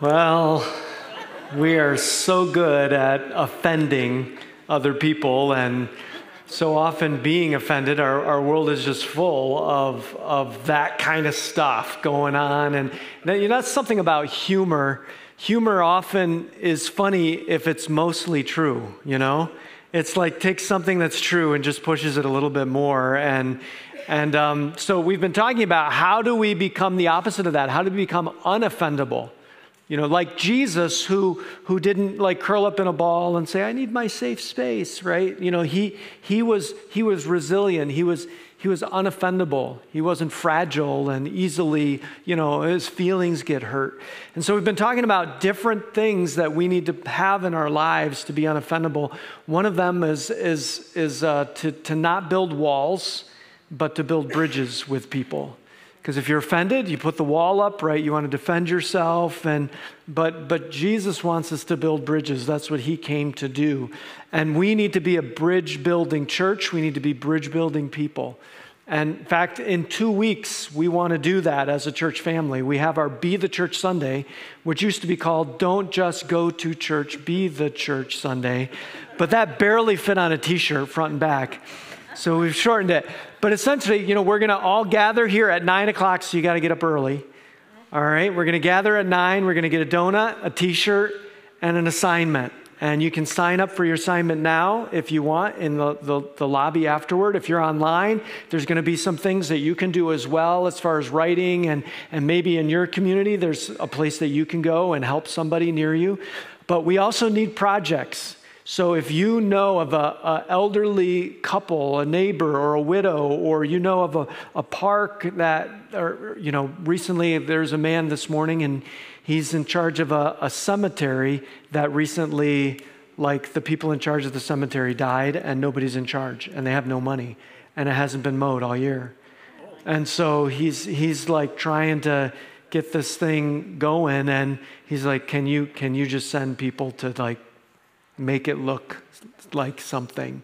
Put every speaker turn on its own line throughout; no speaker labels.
Well, we are so good at offending other people and so often being offended. Our, our world is just full of, of that kind of stuff going on. And you know, that's something about humor. Humor often is funny if it's mostly true, you know? It's like takes something that's true and just pushes it a little bit more. And, and um, so we've been talking about how do we become the opposite of that? How do we become unoffendable? You know, like Jesus, who, who didn't like curl up in a ball and say, I need my safe space, right? You know, he, he, was, he was resilient. He was, he was unoffendable. He wasn't fragile and easily, you know, his feelings get hurt. And so we've been talking about different things that we need to have in our lives to be unoffendable. One of them is, is, is uh, to, to not build walls, but to build bridges with people. Because if you're offended, you put the wall up, right? You want to defend yourself. And, but, but Jesus wants us to build bridges. That's what he came to do. And we need to be a bridge building church. We need to be bridge building people. And in fact, in two weeks, we want to do that as a church family. We have our Be the Church Sunday, which used to be called Don't Just Go to Church, Be the Church Sunday. But that barely fit on a t shirt front and back. So we've shortened it. But essentially, you know, we're going to all gather here at nine o'clock, so you got to get up early. All right, we're going to gather at nine. We're going to get a donut, a t shirt, and an assignment. And you can sign up for your assignment now if you want in the, the, the, lobby afterward. If you're online, there's going to be some things that you can do as well as far as writing. And, and maybe in your community, there's a place that you can go and help somebody near you. But we also need projects. So if you know of an elderly couple, a neighbor, or a widow, or you know of a, a park that, or, you know, recently there's a man this morning and he's in charge of a, a cemetery that recently, like the people in charge of the cemetery died and nobody's in charge and they have no money and it hasn't been mowed all year. And so he's, he's like trying to get this thing going and he's like, can you, can you just send people to like make it look like something.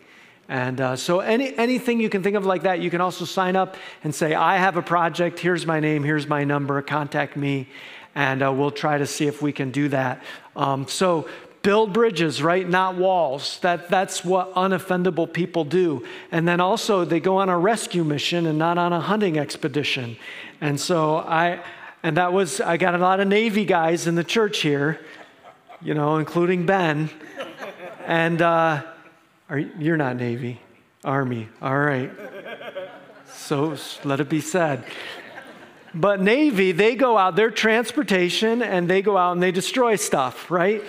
And uh, so, any, anything you can think of like that, you can also sign up and say, I have a project, here's my name, here's my number, contact me, and uh, we'll try to see if we can do that. Um, so, build bridges, right? Not walls. That, that's what unoffendable people do. And then also, they go on a rescue mission and not on a hunting expedition. And so, I, and that was, I got a lot of Navy guys in the church here, you know, including Ben. And uh, are, you're not Navy, Army. All right. So let it be said. But Navy, they go out, they're transportation, and they go out and they destroy stuff, right?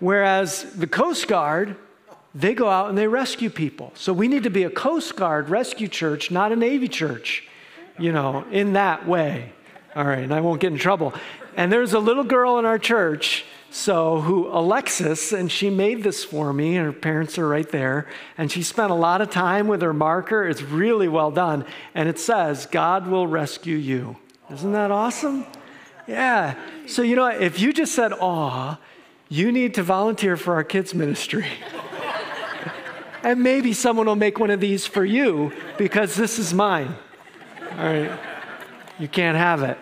Whereas the Coast Guard, they go out and they rescue people. So we need to be a Coast Guard rescue church, not a Navy church, you know, in that way. All right, and I won't get in trouble. And there's a little girl in our church so, who Alexis, and she made this for me, her parents are right there, and she spent a lot of time with her marker. It's really well done. And it says, God will rescue you. Isn't that awesome? Yeah. So, you know, if you just said, aw, you need to volunteer for our kids' ministry. and maybe someone will make one of these for you because this is mine. All right. You can't have it.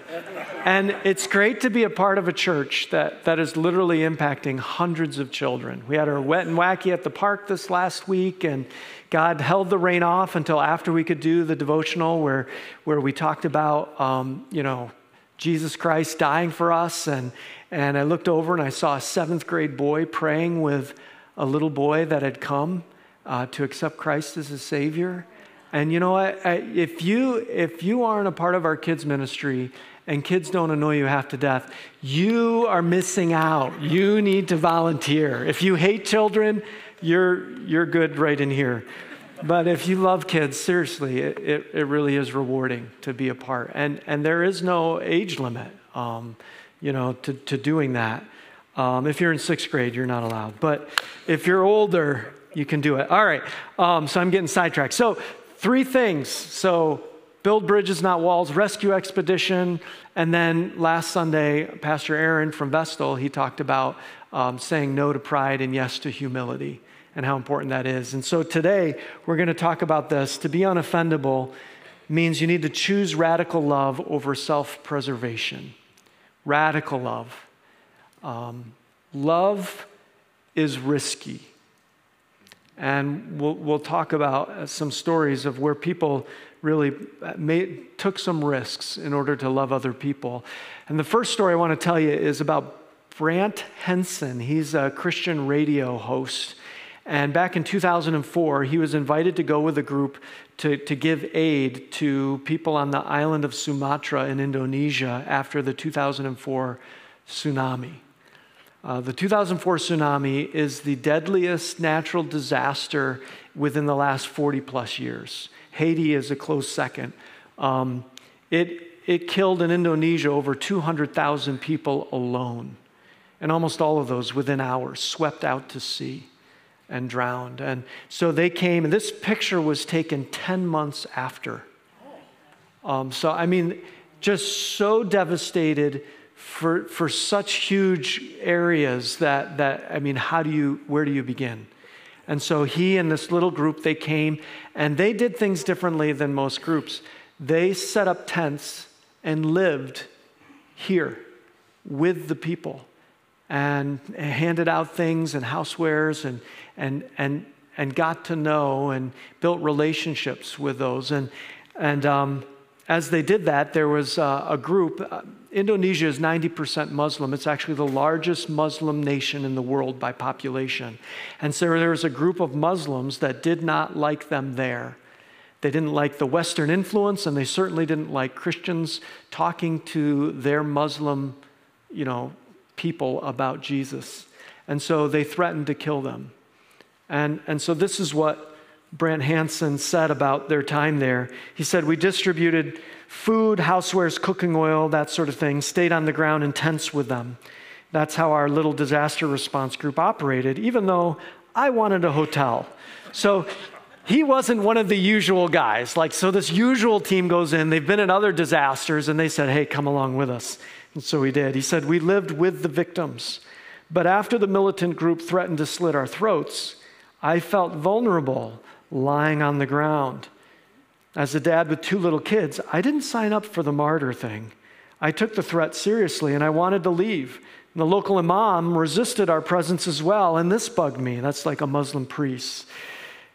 And it's great to be a part of a church that, that is literally impacting hundreds of children. We had our wet and wacky at the park this last week, and God held the rain off until after we could do the devotional where, where we talked about, um, you know, Jesus Christ dying for us. And, and I looked over and I saw a seventh grade boy praying with a little boy that had come uh, to accept Christ as his Savior. And you know what? If you, if you aren't a part of our kids' ministry, and kids don't annoy you half to death, you are missing out. You need to volunteer. If you hate children, you're, you're good right in here. But if you love kids, seriously, it, it, it really is rewarding to be a part. And, and there is no age limit, um, you know, to, to doing that. Um, if you're in sixth grade, you're not allowed. But if you're older, you can do it. All right. Um, so I'm getting sidetracked. So, three things. So, Build Bridges, Not Walls, Rescue Expedition. And then last Sunday, Pastor Aaron from Vestal, he talked about um, saying no to pride and yes to humility and how important that is. And so today, we're going to talk about this. To be unoffendable means you need to choose radical love over self preservation. Radical love. Um, love is risky. And we'll, we'll talk about some stories of where people really made, took some risks in order to love other people. And the first story I want to tell you is about Brant Hansen. He's a Christian radio host. And back in 2004, he was invited to go with a group to, to give aid to people on the island of Sumatra in Indonesia after the 2004 tsunami. Uh, the 2004 tsunami is the deadliest natural disaster within the last 40 plus years. Haiti is a close second. Um, it, it killed in Indonesia over 200,000 people alone, and almost all of those within hours swept out to sea and drowned. And so they came, and this picture was taken 10 months after. Um, so, I mean, just so devastated for, for such huge areas that, that, I mean, how do you, where do you begin? And so he and this little group, they came and they did things differently than most groups. They set up tents and lived here with the people and handed out things and housewares and, and, and, and got to know and built relationships with those. And, and um, as they did that, there was uh, a group. Indonesia is 90% Muslim. It's actually the largest Muslim nation in the world by population. And so there was a group of Muslims that did not like them there. They didn't like the Western influence, and they certainly didn't like Christians talking to their Muslim, you know, people about Jesus. And so they threatened to kill them. And, and so this is what Brant Hansen said about their time there. He said, We distributed food, housewares, cooking oil, that sort of thing, stayed on the ground in tents with them. That's how our little disaster response group operated, even though I wanted a hotel. So he wasn't one of the usual guys. Like, so this usual team goes in, they've been in other disasters, and they said, Hey, come along with us. And so he did. He said, We lived with the victims. But after the militant group threatened to slit our throats, I felt vulnerable lying on the ground. As a dad with two little kids, I didn't sign up for the martyr thing. I took the threat seriously and I wanted to leave. And the local imam resisted our presence as well, and this bugged me. That's like a Muslim priest.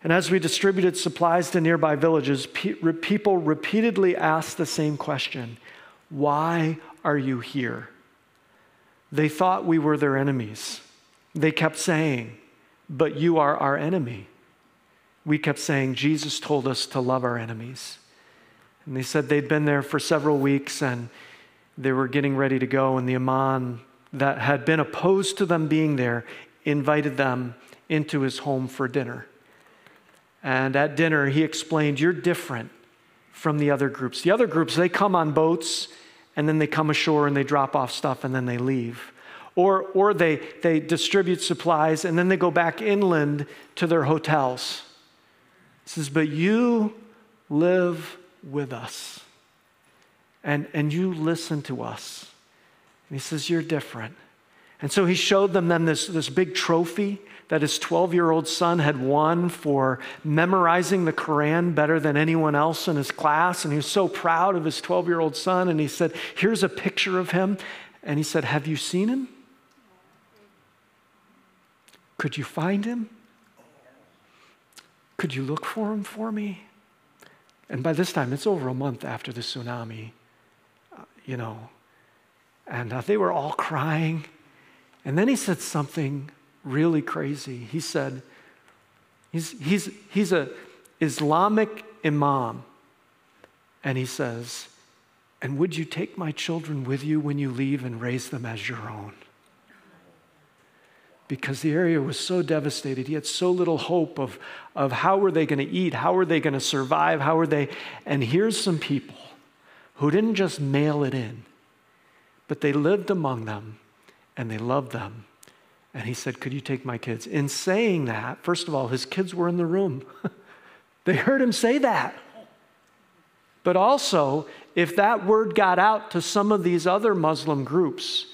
And as we distributed supplies to nearby villages, pe- people repeatedly asked the same question Why are you here? They thought we were their enemies. They kept saying, But you are our enemy we kept saying, Jesus told us to love our enemies. And they said they'd been there for several weeks and they were getting ready to go, and the Imam that had been opposed to them being there invited them into his home for dinner. And at dinner, he explained, You're different from the other groups. The other groups, they come on boats and then they come ashore and they drop off stuff and then they leave. Or, or they, they distribute supplies and then they go back inland to their hotels says, But you live with us and, and you listen to us. And he says, You're different. And so he showed them then this, this big trophy that his 12 year old son had won for memorizing the Quran better than anyone else in his class. And he was so proud of his 12 year old son. And he said, Here's a picture of him. And he said, Have you seen him? Could you find him? Could you look for him for me? And by this time, it's over a month after the tsunami, uh, you know. And uh, they were all crying. And then he said something really crazy. He said, he's, he's, he's a Islamic imam. And he says, And would you take my children with you when you leave and raise them as your own? Because the area was so devastated. He had so little hope of, of how were they going to eat, how were they going to survive, how were they. And here's some people who didn't just mail it in, but they lived among them and they loved them. And he said, Could you take my kids? In saying that, first of all, his kids were in the room. they heard him say that. But also, if that word got out to some of these other Muslim groups,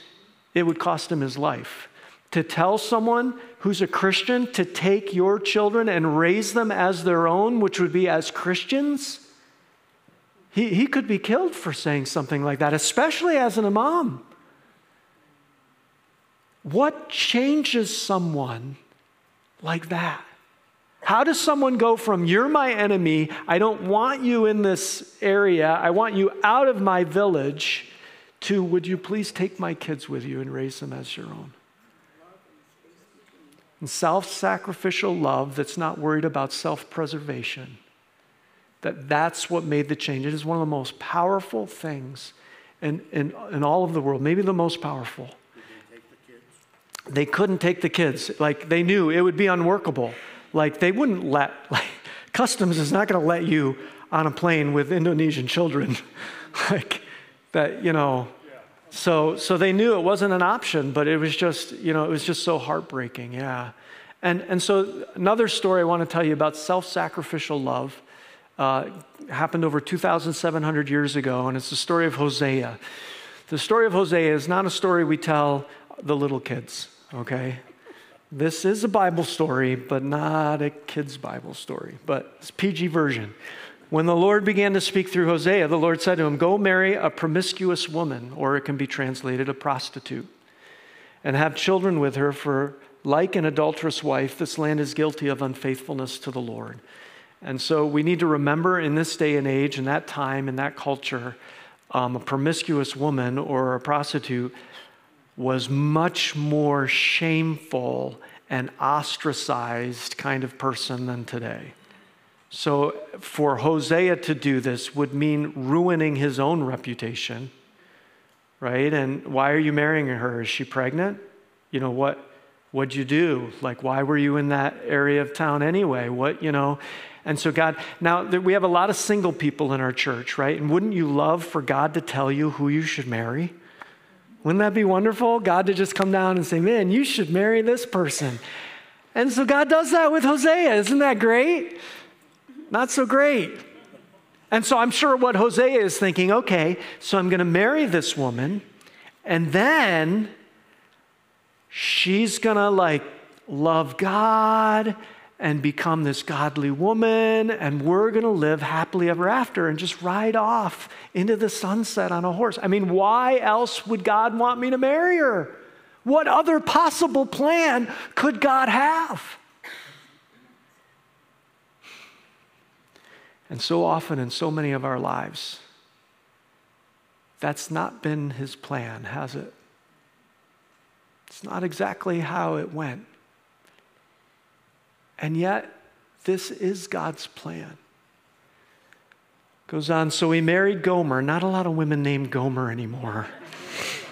it would cost him his life to tell someone who's a Christian to take your children and raise them as their own, which would be as Christians, he, he could be killed for saying something like that, especially as an imam. What changes someone like that? How does someone go from, you're my enemy, I don't want you in this area, I want you out of my village, to, would you please take my kids with you and raise them as your own? And self sacrificial love that's not worried about self preservation, that that's what made the change. It is one of the most powerful things in, in, in all of the world, maybe the most powerful. They couldn't take the kids. Like they knew it would be unworkable. Like they wouldn't let, like, customs is not going to let you on a plane with Indonesian children. like that, you know. So, so they knew it wasn't an option, but it was just, you know, it was just so heartbreaking. Yeah. And, and so another story I want to tell you about self-sacrificial love uh, happened over 2,700 years ago, and it's the story of Hosea. The story of Hosea is not a story we tell the little kids, okay? This is a Bible story, but not a kid's Bible story, but it's PG version. When the Lord began to speak through Hosea, the Lord said to him, Go marry a promiscuous woman, or it can be translated a prostitute, and have children with her, for like an adulterous wife, this land is guilty of unfaithfulness to the Lord. And so we need to remember in this day and age, in that time, in that culture, um, a promiscuous woman or a prostitute was much more shameful and ostracized kind of person than today. So for Hosea to do this would mean ruining his own reputation, right? And why are you marrying her? Is she pregnant? You know, what what'd you do? Like, why were you in that area of town anyway? What, you know? And so, God, now we have a lot of single people in our church, right? And wouldn't you love for God to tell you who you should marry? Wouldn't that be wonderful? God to just come down and say, man, you should marry this person. And so God does that with Hosea. Isn't that great? Not so great. And so I'm sure what Hosea is thinking okay, so I'm going to marry this woman, and then she's going to like love God and become this godly woman, and we're going to live happily ever after and just ride off into the sunset on a horse. I mean, why else would God want me to marry her? What other possible plan could God have? And so often in so many of our lives, that's not been his plan, has it? It's not exactly how it went. And yet, this is God's plan. Goes on, so he married Gomer. Not a lot of women named Gomer anymore.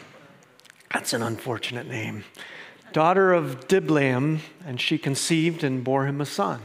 That's an unfortunate name. Daughter of Diblaim, and she conceived and bore him a son.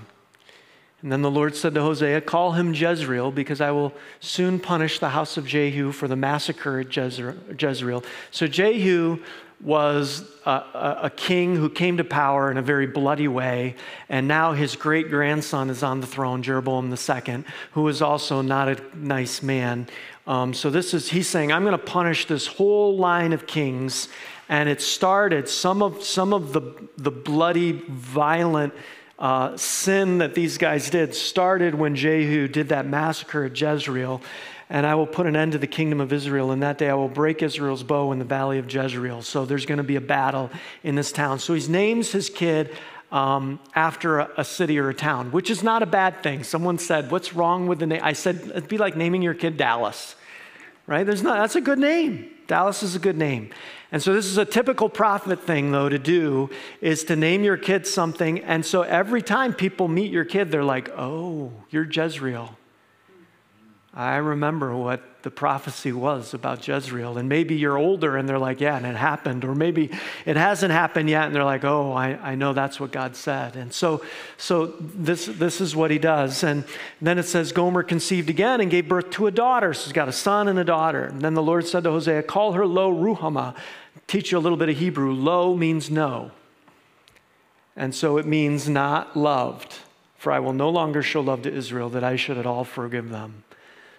And then the Lord said to Hosea, Call him Jezreel, because I will soon punish the house of Jehu for the massacre at Jezreel. So Jehu was a, a, king who came to power in a very bloody way, and now his great grandson is on the throne, Jeroboam II, who is also not a nice man. Um, so this is he's saying, I'm going to punish this whole line of kings, and it started some of some of the the bloody, violent. Uh, sin that these guys did started when Jehu did that massacre at Jezreel and I will put an end to the kingdom of Israel. And that day I will break Israel's bow in the valley of Jezreel. So there's going to be a battle in this town. So he names his kid um, after a, a, city or a town, which is not a bad thing. Someone said, What's wrong with the name? I said, It'd be like naming your kid Dallas, right? There's not, that's a good name. Dallas is a good name. And so this is a typical prophet thing, though, to do is to name your kid something. And so every time people meet your kid, they're like, Oh, you're Jezreel. I remember what the prophecy was about Jezreel. And maybe you're older and they're like, yeah, and it happened. Or maybe it hasn't happened yet and they're like, oh, I, I know that's what God said. And so, so this, this is what he does. And then it says, Gomer conceived again and gave birth to a daughter. So he's got a son and a daughter. And then the Lord said to Hosea, call her Lo Ruhamah. Teach you a little bit of Hebrew. Lo means no. And so it means not loved. For I will no longer show love to Israel that I should at all forgive them.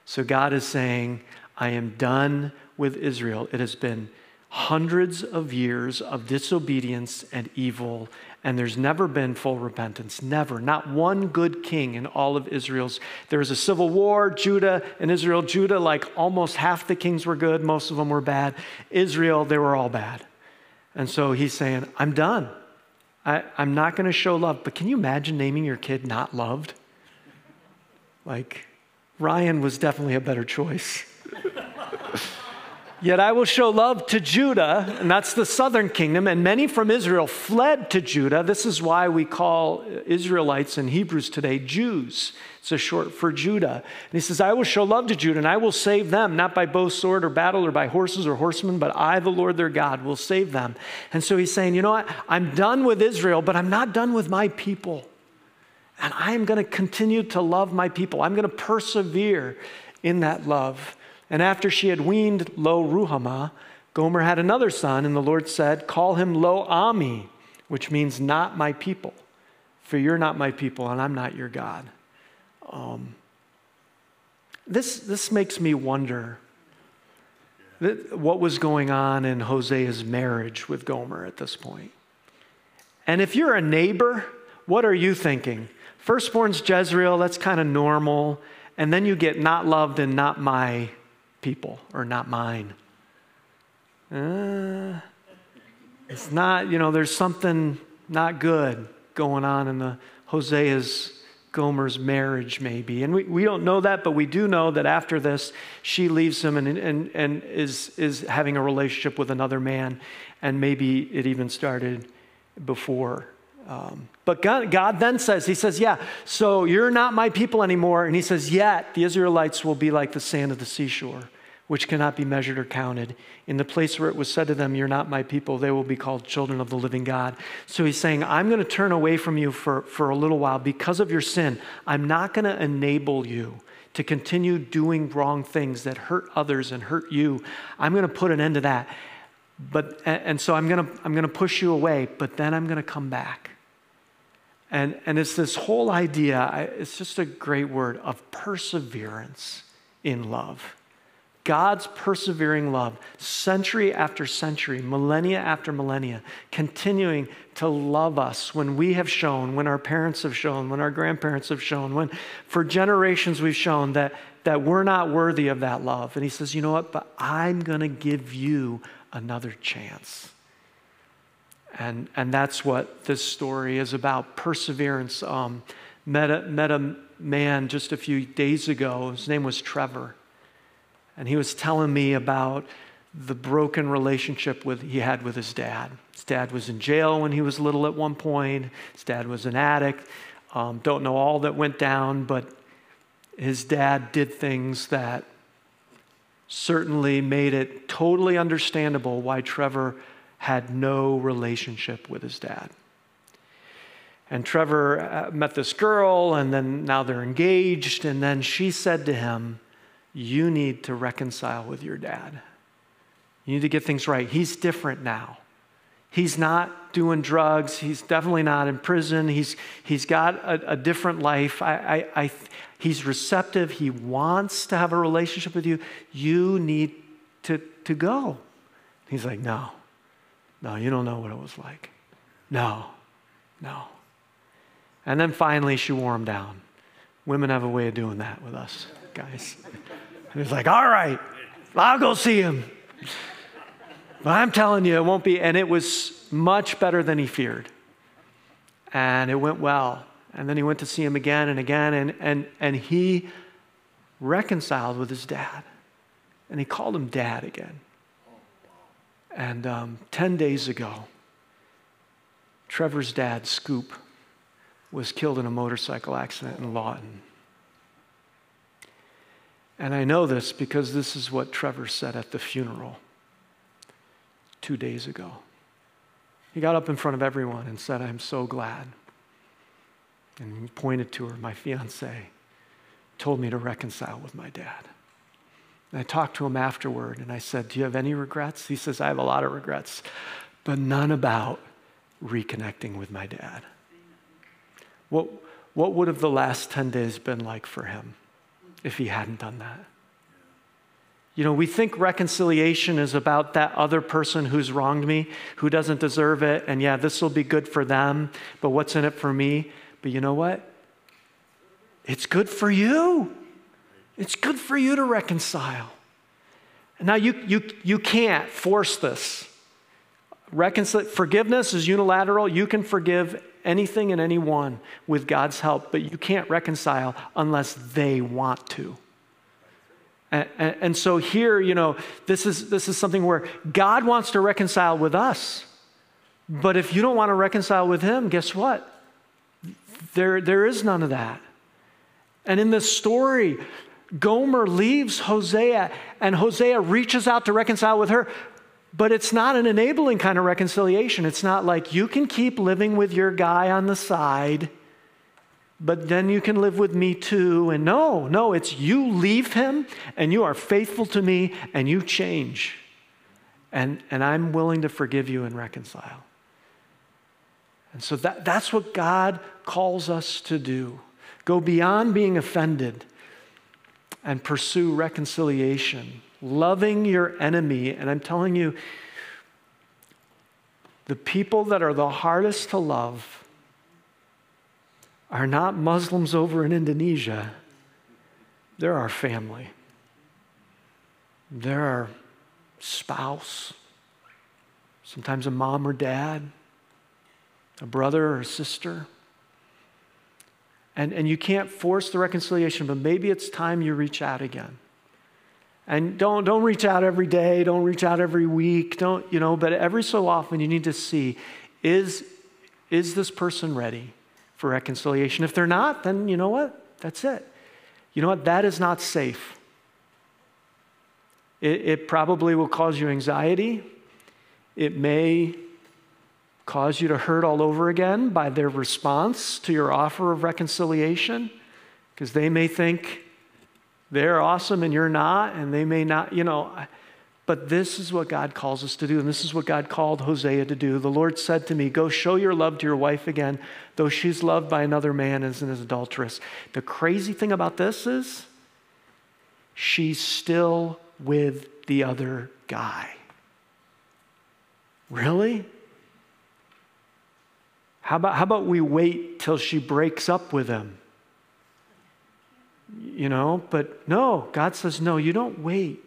So God is saying, I am done with Israel. It has been hundreds of years of disobedience and evil, and there's never been full repentance. Never. Not one good king in all of Israel's. There was a civil war, Judah and Israel. Judah, like almost half the kings were good, most of them were bad. Israel, they were all bad. And so he's saying, I'm done. I, am not going to show love. But can you imagine naming your kid not loved? Like, Ryan was definitely a better choice. Yet I will show love to Judah, and that's the southern kingdom, and many from Israel fled to Judah. This is why we call Israelites in Hebrews today Jews. It's a short for Judah. And he says, I will show love to Judah, and I will save them, not by bow, sword, or battle, or by horses or horsemen, but I, the Lord their God, will save them. And so he's saying, You know what? I'm done with Israel, but I'm not done with my people. And I am going to continue to love my people. I'm going to persevere in that love. And after she had weaned Lo Ruhamah, Gomer had another son, and the Lord said, Call him Lo Ami, which means not my people, for you're not my people, and I'm not your God. Um, this, this makes me wonder what was going on in Hosea's marriage with Gomer at this point. And if you're a neighbor, what are you thinking? Firstborn's Jezreel, that's kind of normal. And then you get not loved and not my people or not mine. Uh, it's not, you know, there's something not good going on in the Hosea's Gomer's marriage, maybe. And we, we don't know that, but we do know that after this, she leaves him and, and, and is, is having a relationship with another man. And maybe it even started before. Um, but God, God then says, He says, Yeah, so you're not my people anymore. And He says, Yet the Israelites will be like the sand of the seashore which cannot be measured or counted. In the place where it was said to them, You're not my people, they will be called children of the living God. So he's saying, I'm going to turn away from you for, for a little while because of your sin. I'm not going to enable you to continue doing wrong things that hurt others and hurt you. I'm going to put an end to that. But, and so I'm going to, I'm going to push you away, but then I'm going to come back. And, and it's this whole idea, it's just a great word, of perseverance in love. God's persevering love, century after century, millennia after millennia, continuing to love us when we have shown, when our parents have shown, when our grandparents have shown, when for generations we've shown that, that we're not worthy of that love. And He says, You know what? But I'm going to give you another chance. And, and that's what this story is about perseverance. Um, met, a, met a man just a few days ago. His name was Trevor and he was telling me about the broken relationship with, he had with his dad. His dad was in jail when he was little at one point. His dad was an addict. Um, don't know all that went down, but his dad did things that certainly made it totally understandable why Trevor had no relationship with his dad. And Trevor uh, met this girl, and then now they're engaged. And then she said to him, you need to reconcile with your dad. You need to get things right. He's different now. He's not doing drugs. He's definitely not in prison. He's, he's got a, a different life. I, I, I, he's receptive. He wants to have a relationship with you. You need to, to go. He's like, No, no, you don't know what it was like. No, no. And then finally, she wore him down. Women have a way of doing that with us, guys. And he's like, all right, I'll go see him. But I'm telling you, it won't be. And it was much better than he feared. And it went well. And then he went to see him again and again, and, and, and he reconciled with his dad. And he called him dad again. And um, 10 days ago, Trevor's dad, Scoop, was killed in a motorcycle accident in Lawton. And I know this because this is what Trevor said at the funeral two days ago. He got up in front of everyone and said, I'm so glad. And he pointed to her, my fiance, told me to reconcile with my dad. And I talked to him afterward and I said, Do you have any regrets? He says, I have a lot of regrets, but none about reconnecting with my dad. What, what would have the last 10 days been like for him? if he hadn't done that. You know, we think reconciliation is about that other person who's wronged me, who doesn't deserve it, and yeah, this will be good for them, but what's in it for me? But you know what? It's good for you. It's good for you to reconcile. Now, you, you, you can't force this. Reconcil- forgiveness is unilateral. You can forgive anything and anyone with God's help, but you can't reconcile unless they want to. And, and, and, so here, you know, this is, this is something where God wants to reconcile with us. But if you don't want to reconcile with Him, guess what? There, there is none of that. And in this story, Gomer leaves Hosea, and Hosea reaches out to reconcile with her, but it's not an enabling kind of reconciliation. It's not like you can keep living with your guy on the side, but then you can live with me too. And no, no, it's you leave him and you are faithful to me and you change. And, and I'm willing to forgive you and reconcile. And so that, that's what God calls us to do go beyond being offended and pursue reconciliation loving your enemy. And I'm telling you, the people that are the hardest to love are not Muslims over in Indonesia, they're our family. They're our spouse, sometimes a mom or dad, a brother or sister. And, and you can't force the reconciliation, but maybe it's time you reach out again. And don't, don't reach out every day, don't reach out every week, don't, you know, but every so often you need to see is, is this person ready for reconciliation? If they're not, then you know what? That's it. You know what? That is not safe. It, it probably will cause you anxiety. It may cause you to hurt all over again by their response to your offer of reconciliation, because they may think, they're awesome and you're not, and they may not, you know. But this is what God calls us to do, and this is what God called Hosea to do. The Lord said to me, Go show your love to your wife again, though she's loved by another man as an adulteress. The crazy thing about this is she's still with the other guy. Really? How about, how about we wait till she breaks up with him? you know, but no, God says, no, you don't wait.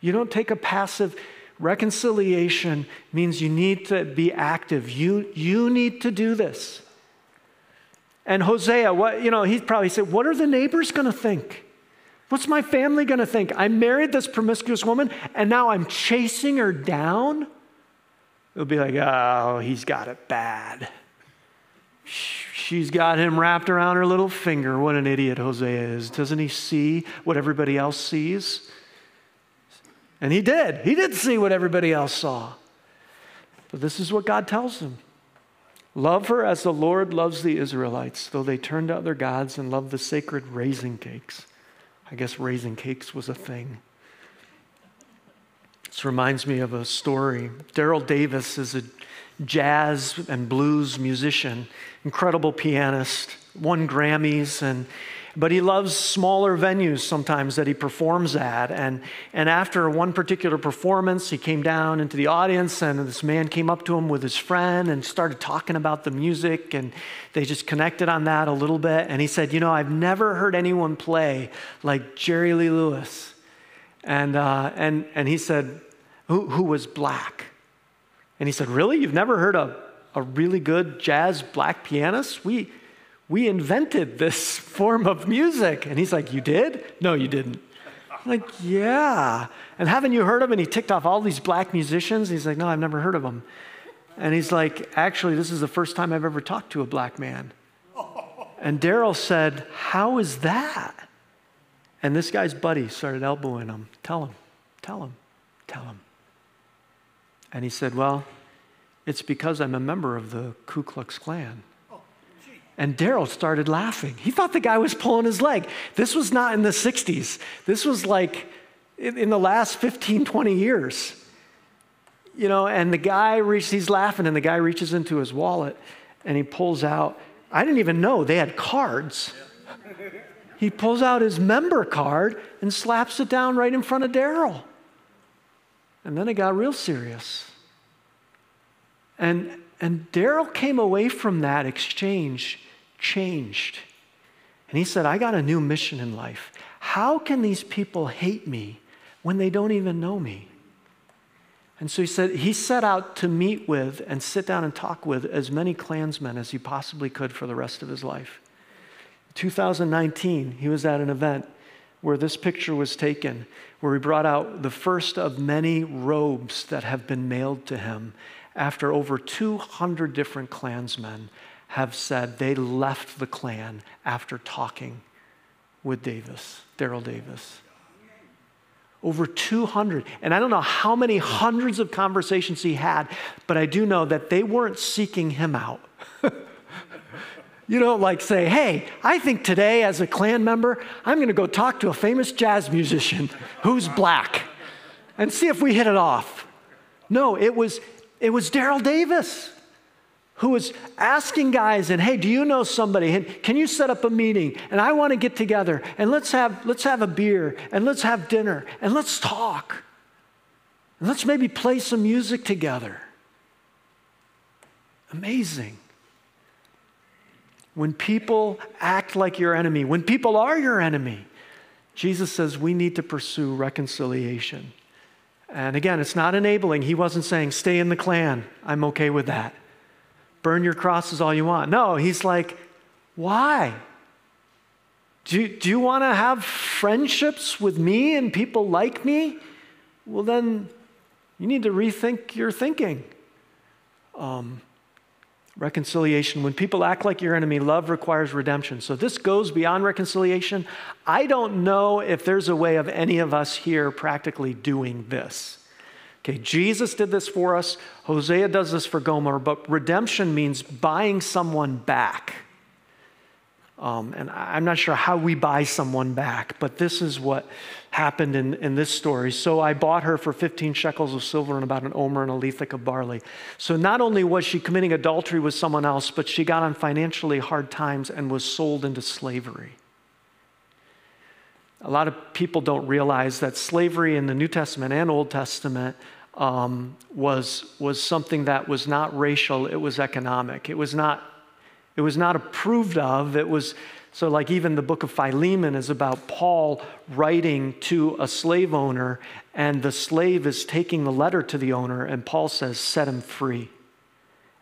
You don't take a passive reconciliation means you need to be active. You, you need to do this. And Hosea, what, you know, he probably said, What are the neighbors going to think? What's my family going to think? I married this promiscuous woman and now I'm chasing her down? They'll be like, Oh, he's got it bad. She's got him wrapped around her little finger. What an idiot Hosea is. Doesn't he see what everybody else sees? And he did. He did see what everybody else saw. But this is what God tells him Love her as the Lord loves the Israelites, though they turned to other gods and loved the sacred raisin cakes. I guess raisin cakes was a thing. This reminds me of a story. Daryl Davis is a jazz and blues musician, incredible pianist, won Grammys, and but he loves smaller venues sometimes that he performs at. And, and after one particular performance, he came down into the audience, and this man came up to him with his friend and started talking about the music, and they just connected on that a little bit. And he said, You know, I've never heard anyone play like Jerry Lee Lewis. And, uh, and, and he said, who, who was black. And he said, Really? You've never heard a, a really good jazz black pianist? We, we invented this form of music. And he's like, You did? No, you didn't. I'm like, yeah. And haven't you heard of him? And he ticked off all these black musicians. He's like, No, I've never heard of them. And he's like, Actually, this is the first time I've ever talked to a black man. And Daryl said, How is that? And this guy's buddy started elbowing him. Tell him, tell him, tell him. And he said, Well, it's because I'm a member of the Ku Klux Klan. Oh, and Daryl started laughing. He thought the guy was pulling his leg. This was not in the 60s. This was like in the last 15, 20 years. You know, and the guy reaches, he's laughing, and the guy reaches into his wallet and he pulls out, I didn't even know they had cards. He pulls out his member card and slaps it down right in front of Daryl. And then it got real serious. And, and Daryl came away from that exchange changed. And he said, I got a new mission in life. How can these people hate me when they don't even know me? And so he said he set out to meet with and sit down and talk with as many Klansmen as he possibly could for the rest of his life. 2019, he was at an event where this picture was taken, where he brought out the first of many robes that have been mailed to him after over 200 different Klansmen have said they left the Klan after talking with Davis, Daryl Davis. Over 200. And I don't know how many hundreds of conversations he had, but I do know that they weren't seeking him out. you don't like say, hey, I think today as a Klan member, I'm going to go talk to a famous jazz musician who's black and see if we hit it off. No, it was, it was Daryl Davis who was asking guys and hey do you know somebody? And can you set up a meeting? And i want to get together and let's have let's have a beer and let's have dinner and let's talk. And let's maybe play some music together. Amazing. When people act like your enemy when people are your enemy jesus says we need to pursue reconciliation and again it's not enabling he wasn't saying stay in the Klan i'm okay with that burn your crosses all you want. No, he's like, why? Do, do you want to have friendships with me and people like me? Well, then you need to rethink your thinking. Um, reconciliation. When people act like your enemy, love requires redemption. So this goes beyond reconciliation. I don't know if there's a way of any of us here practically doing this. Okay, Jesus did this for us. Hosea does this for Gomer, but redemption means buying someone back. Um, and I'm not sure how we buy someone back, but this is what happened in, in this story. So I bought her for 15 shekels of silver and about an omer and a lethek of barley. So not only was she committing adultery with someone else, but she got on financially hard times and was sold into slavery. A lot of people don't realize that slavery in the New Testament and Old Testament um, was, was something that was not racial, it was economic. It was not, it was not approved of. It was, so like even the book of Philemon is about Paul writing to a slave owner, and the slave is taking the letter to the owner, and Paul says, set him free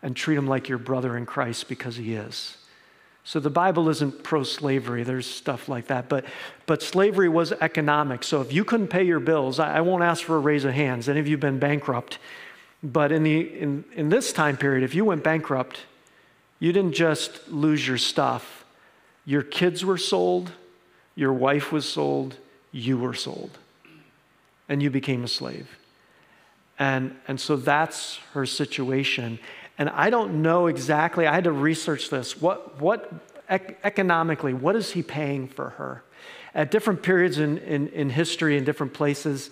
and treat him like your brother in Christ because he is. So the Bible isn't pro slavery, there's stuff like that. But, but slavery was economic. So if you couldn't pay your bills, I, I won't ask for a raise of hands. Any of you been bankrupt? But in, the, in, in this time period, if you went bankrupt, you didn't just lose your stuff. Your kids were sold, your wife was sold, you were sold. And you became a slave. And, and so that's her situation. And I don't know exactly, I had to research this. What, what economically, what is he paying for her? At different periods in, in, in history, in different places,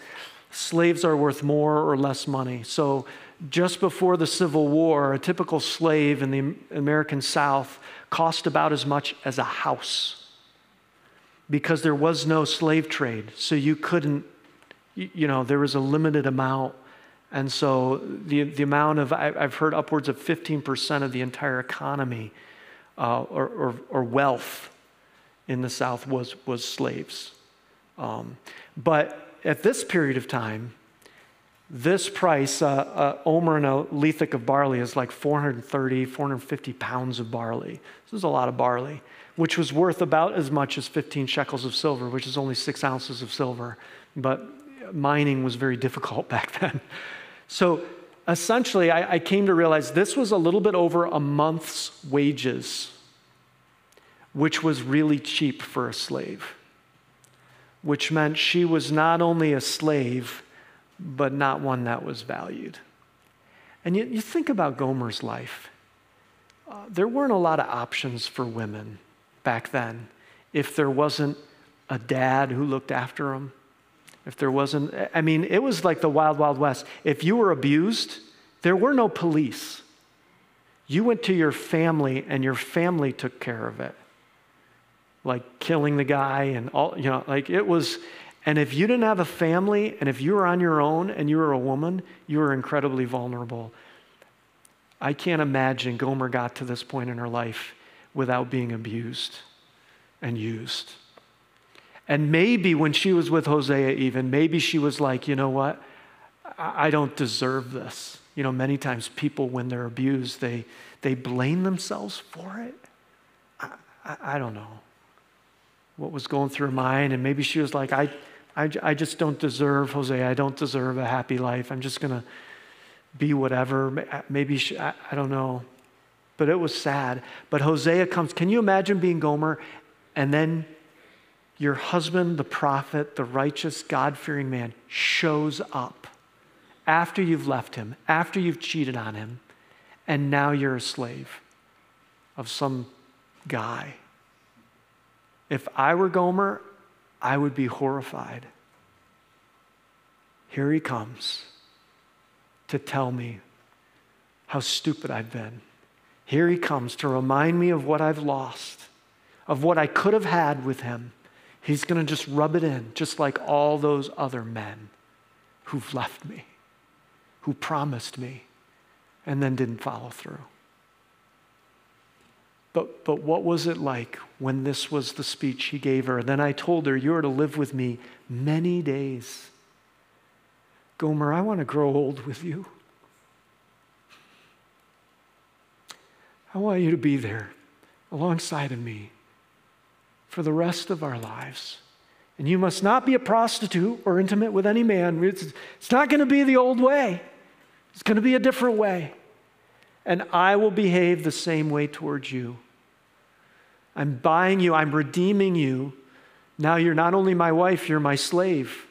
slaves are worth more or less money. So, just before the Civil War, a typical slave in the American South cost about as much as a house because there was no slave trade. So, you couldn't, you know, there was a limited amount and so the, the amount of, I, have heard upwards of 15% of the entire economy uh, or, or, or, wealth in the South was, was slaves. Um, but at this period of time, this price, uh, uh, omer and a lethek of barley is like 430, 450 pounds of barley. This is a lot of barley, which was worth about as much as 15 shekels of silver, which is only six ounces of silver. But mining was very difficult back then. So essentially, I, I came to realize this was a little bit over a month's wages, which was really cheap for a slave, which meant she was not only a slave, but not one that was valued. And you, you think about Gomer's life. Uh, there weren't a lot of options for women back then if there wasn't a dad who looked after them if there wasn't, I mean, it was like the wild, wild west. If you were abused, there were no police. You went to your family and your family took care of it. Like killing the guy and all, you know, like it was. And if you didn't have a family and if you were on your own and you were a woman, you were incredibly vulnerable. I can't imagine Gomer got to this point in her life without being abused and used. And maybe when she was with Hosea, even, maybe she was like, you know what? I don't deserve this. You know, many times people, when they're abused, they, they blame themselves for it. I, I, I don't know what was going through her mind. And maybe she was like, I, I, I just don't deserve, Hosea, I don't deserve a happy life. I'm just going to be whatever. Uh, maybe she, I, I don't know. But it was sad. But Hosea comes. Can you imagine being Gomer and then your husband, the prophet, the righteous, God fearing man, shows up after you've left him, after you've cheated on him, and now you're a slave of some guy. If I were Gomer, I would be horrified. Here he comes to tell me how stupid I've been. Here he comes to remind me of what I've lost, of what I could have had with him. He's going to just rub it in, just like all those other men who've left me, who promised me, and then didn't follow through. But, but what was it like when this was the speech he gave her? Then I told her, You are to live with me many days. Gomer, I want to grow old with you. I want you to be there alongside of me for the rest of our lives. And you must not be a prostitute or intimate with any man. It's, it's not going to be the old way, it's going to be a different way. And I will behave the same way towards you. I'm buying you, I'm redeeming you. Now you're not only my wife, you're my slave.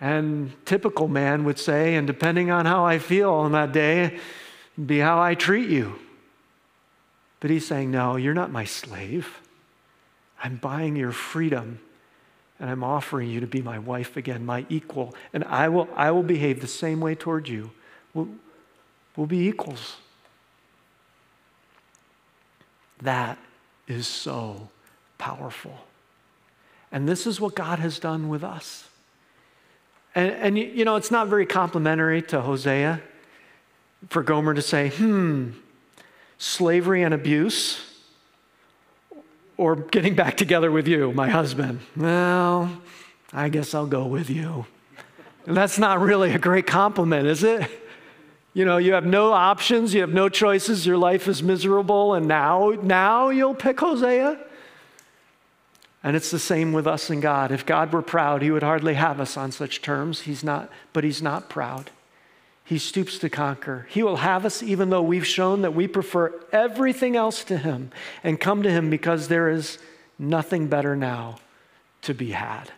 And typical man would say, and depending on how I feel on that day, be how I treat you. But he's saying, No, you're not my slave. I'm buying your freedom and I'm offering you to be my wife again, my equal. And I will, I will behave the same way toward you. We'll, we'll be equals. That is so powerful. And this is what God has done with us. And, and you know, it's not very complimentary to Hosea for Gomer to say, hmm, slavery and abuse, or getting back together with you, my husband. Well, I guess I'll go with you. And that's not really a great compliment, is it? You know, you have no options, you have no choices, your life is miserable, and now, now you'll pick Hosea? And it's the same with us and God. If God were proud, he would hardly have us on such terms. He's not, but he's not proud. He stoops to conquer. He will have us even though we've shown that we prefer everything else to Him and come to Him because there is nothing better now to be had.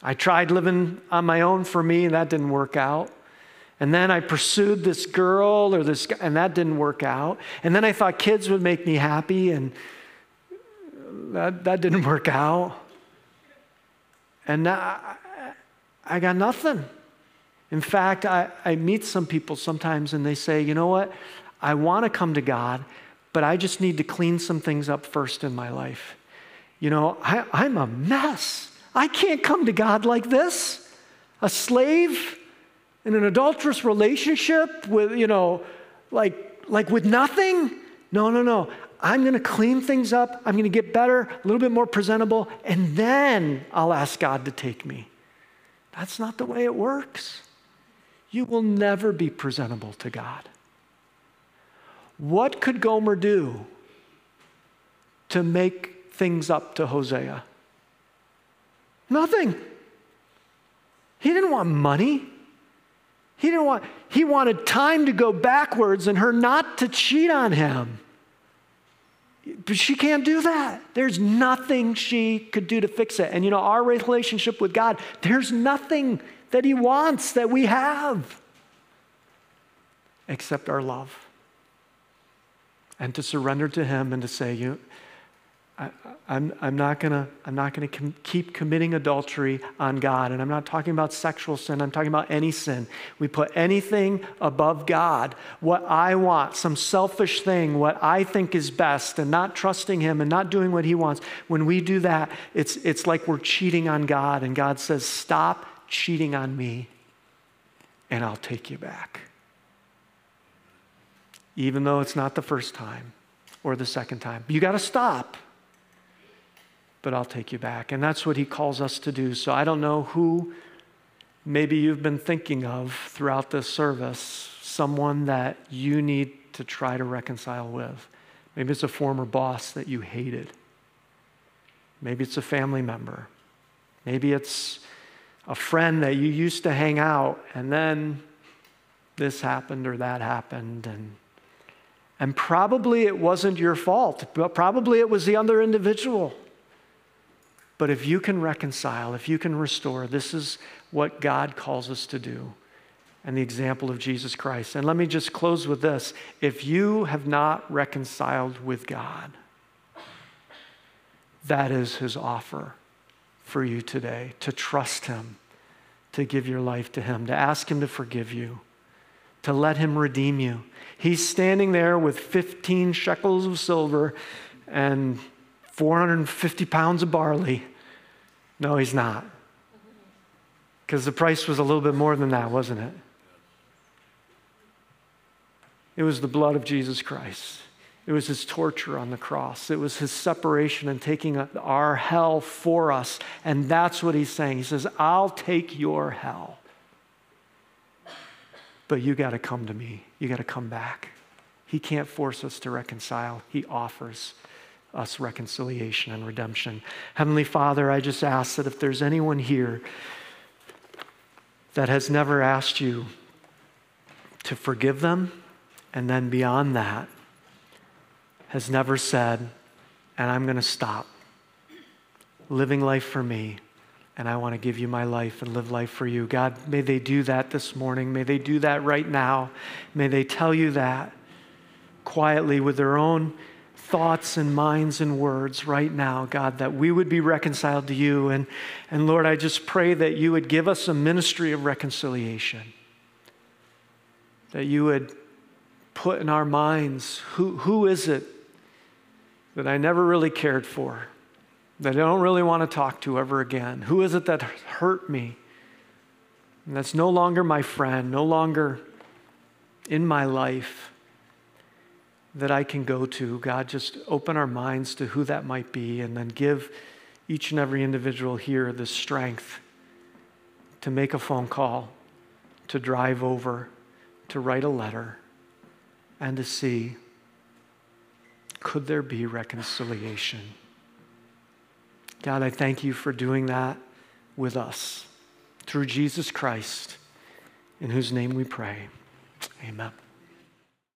I tried living on my own for me, and that didn't work out. And then I pursued this girl or this, and that didn't work out. And then I thought kids would make me happy, and that, that didn't work out. And now I, I got nothing. In fact, I, I meet some people sometimes and they say, you know what? I want to come to God, but I just need to clean some things up first in my life. You know, I, I'm a mess. I can't come to God like this. A slave in an adulterous relationship with, you know, like, like with nothing? No, no, no. I'm going to clean things up. I'm going to get better, a little bit more presentable, and then I'll ask God to take me. That's not the way it works you will never be presentable to God. What could Gomer do to make things up to Hosea? Nothing. He didn't want money. He didn't want he wanted time to go backwards and her not to cheat on him. But she can't do that. There's nothing she could do to fix it. And you know, our relationship with God, there's nothing that He wants that we have except our love. And to surrender to Him and to say, you, I, am I'm not gonna, I'm not gonna com- keep committing adultery on God. And I'm not talking about sexual sin, I'm talking about any sin. We put anything above God, what I want, some selfish thing, what I think is best, and not trusting Him and not doing what He wants. When we do that, it's, it's like we're cheating on God. And God says, Stop cheating on me, and I'll take you back. Even though it's not the first time or the second time. You got to stop, but I'll take you back. And that's what he calls us to do. So I don't know who maybe you've been thinking of throughout this service someone that you need to try to reconcile with. Maybe it's a former boss that you hated. Maybe it's a family member. Maybe it's a friend that you used to hang out and then this happened or that happened and and probably it wasn't your fault, but probably it was the other individual. But if you can reconcile, if you can restore, this is what God calls us to do and the example of Jesus Christ. And let me just close with this. If you have not reconciled with God, that is his offer for you today to trust him, to give your life to him, to ask him to forgive you, to let him redeem you. He's standing there with 15 shekels of silver and 450 pounds of barley. No, he's not. Because the price was a little bit more than that, wasn't it? It was the blood of Jesus Christ. It was his torture on the cross. It was his separation and taking our hell for us. And that's what he's saying. He says, I'll take your hell. But you got to come to me. You got to come back. He can't force us to reconcile, He offers us reconciliation and redemption. Heavenly Father, I just ask that if there's anyone here that has never asked you to forgive them, and then beyond that, has never said, and I'm going to stop living life for me, and I want to give you my life and live life for you. God, may they do that this morning. May they do that right now. May they tell you that quietly with their own thoughts and minds and words right now, God, that we would be reconciled to you. And, and Lord, I just pray that you would give us a ministry of reconciliation, that you would put in our minds who, who is it that I never really cared for, that I don't really want to talk to ever again? Who is it that hurt me? And that's no longer my friend, no longer in my life that I can go to. God, just open our minds to who that might be and then give each and every individual here the strength to make a phone call, to drive over, to write a letter, and to see could there be reconciliation? God, I thank you for doing that with us through Jesus Christ, in whose name we pray. Amen.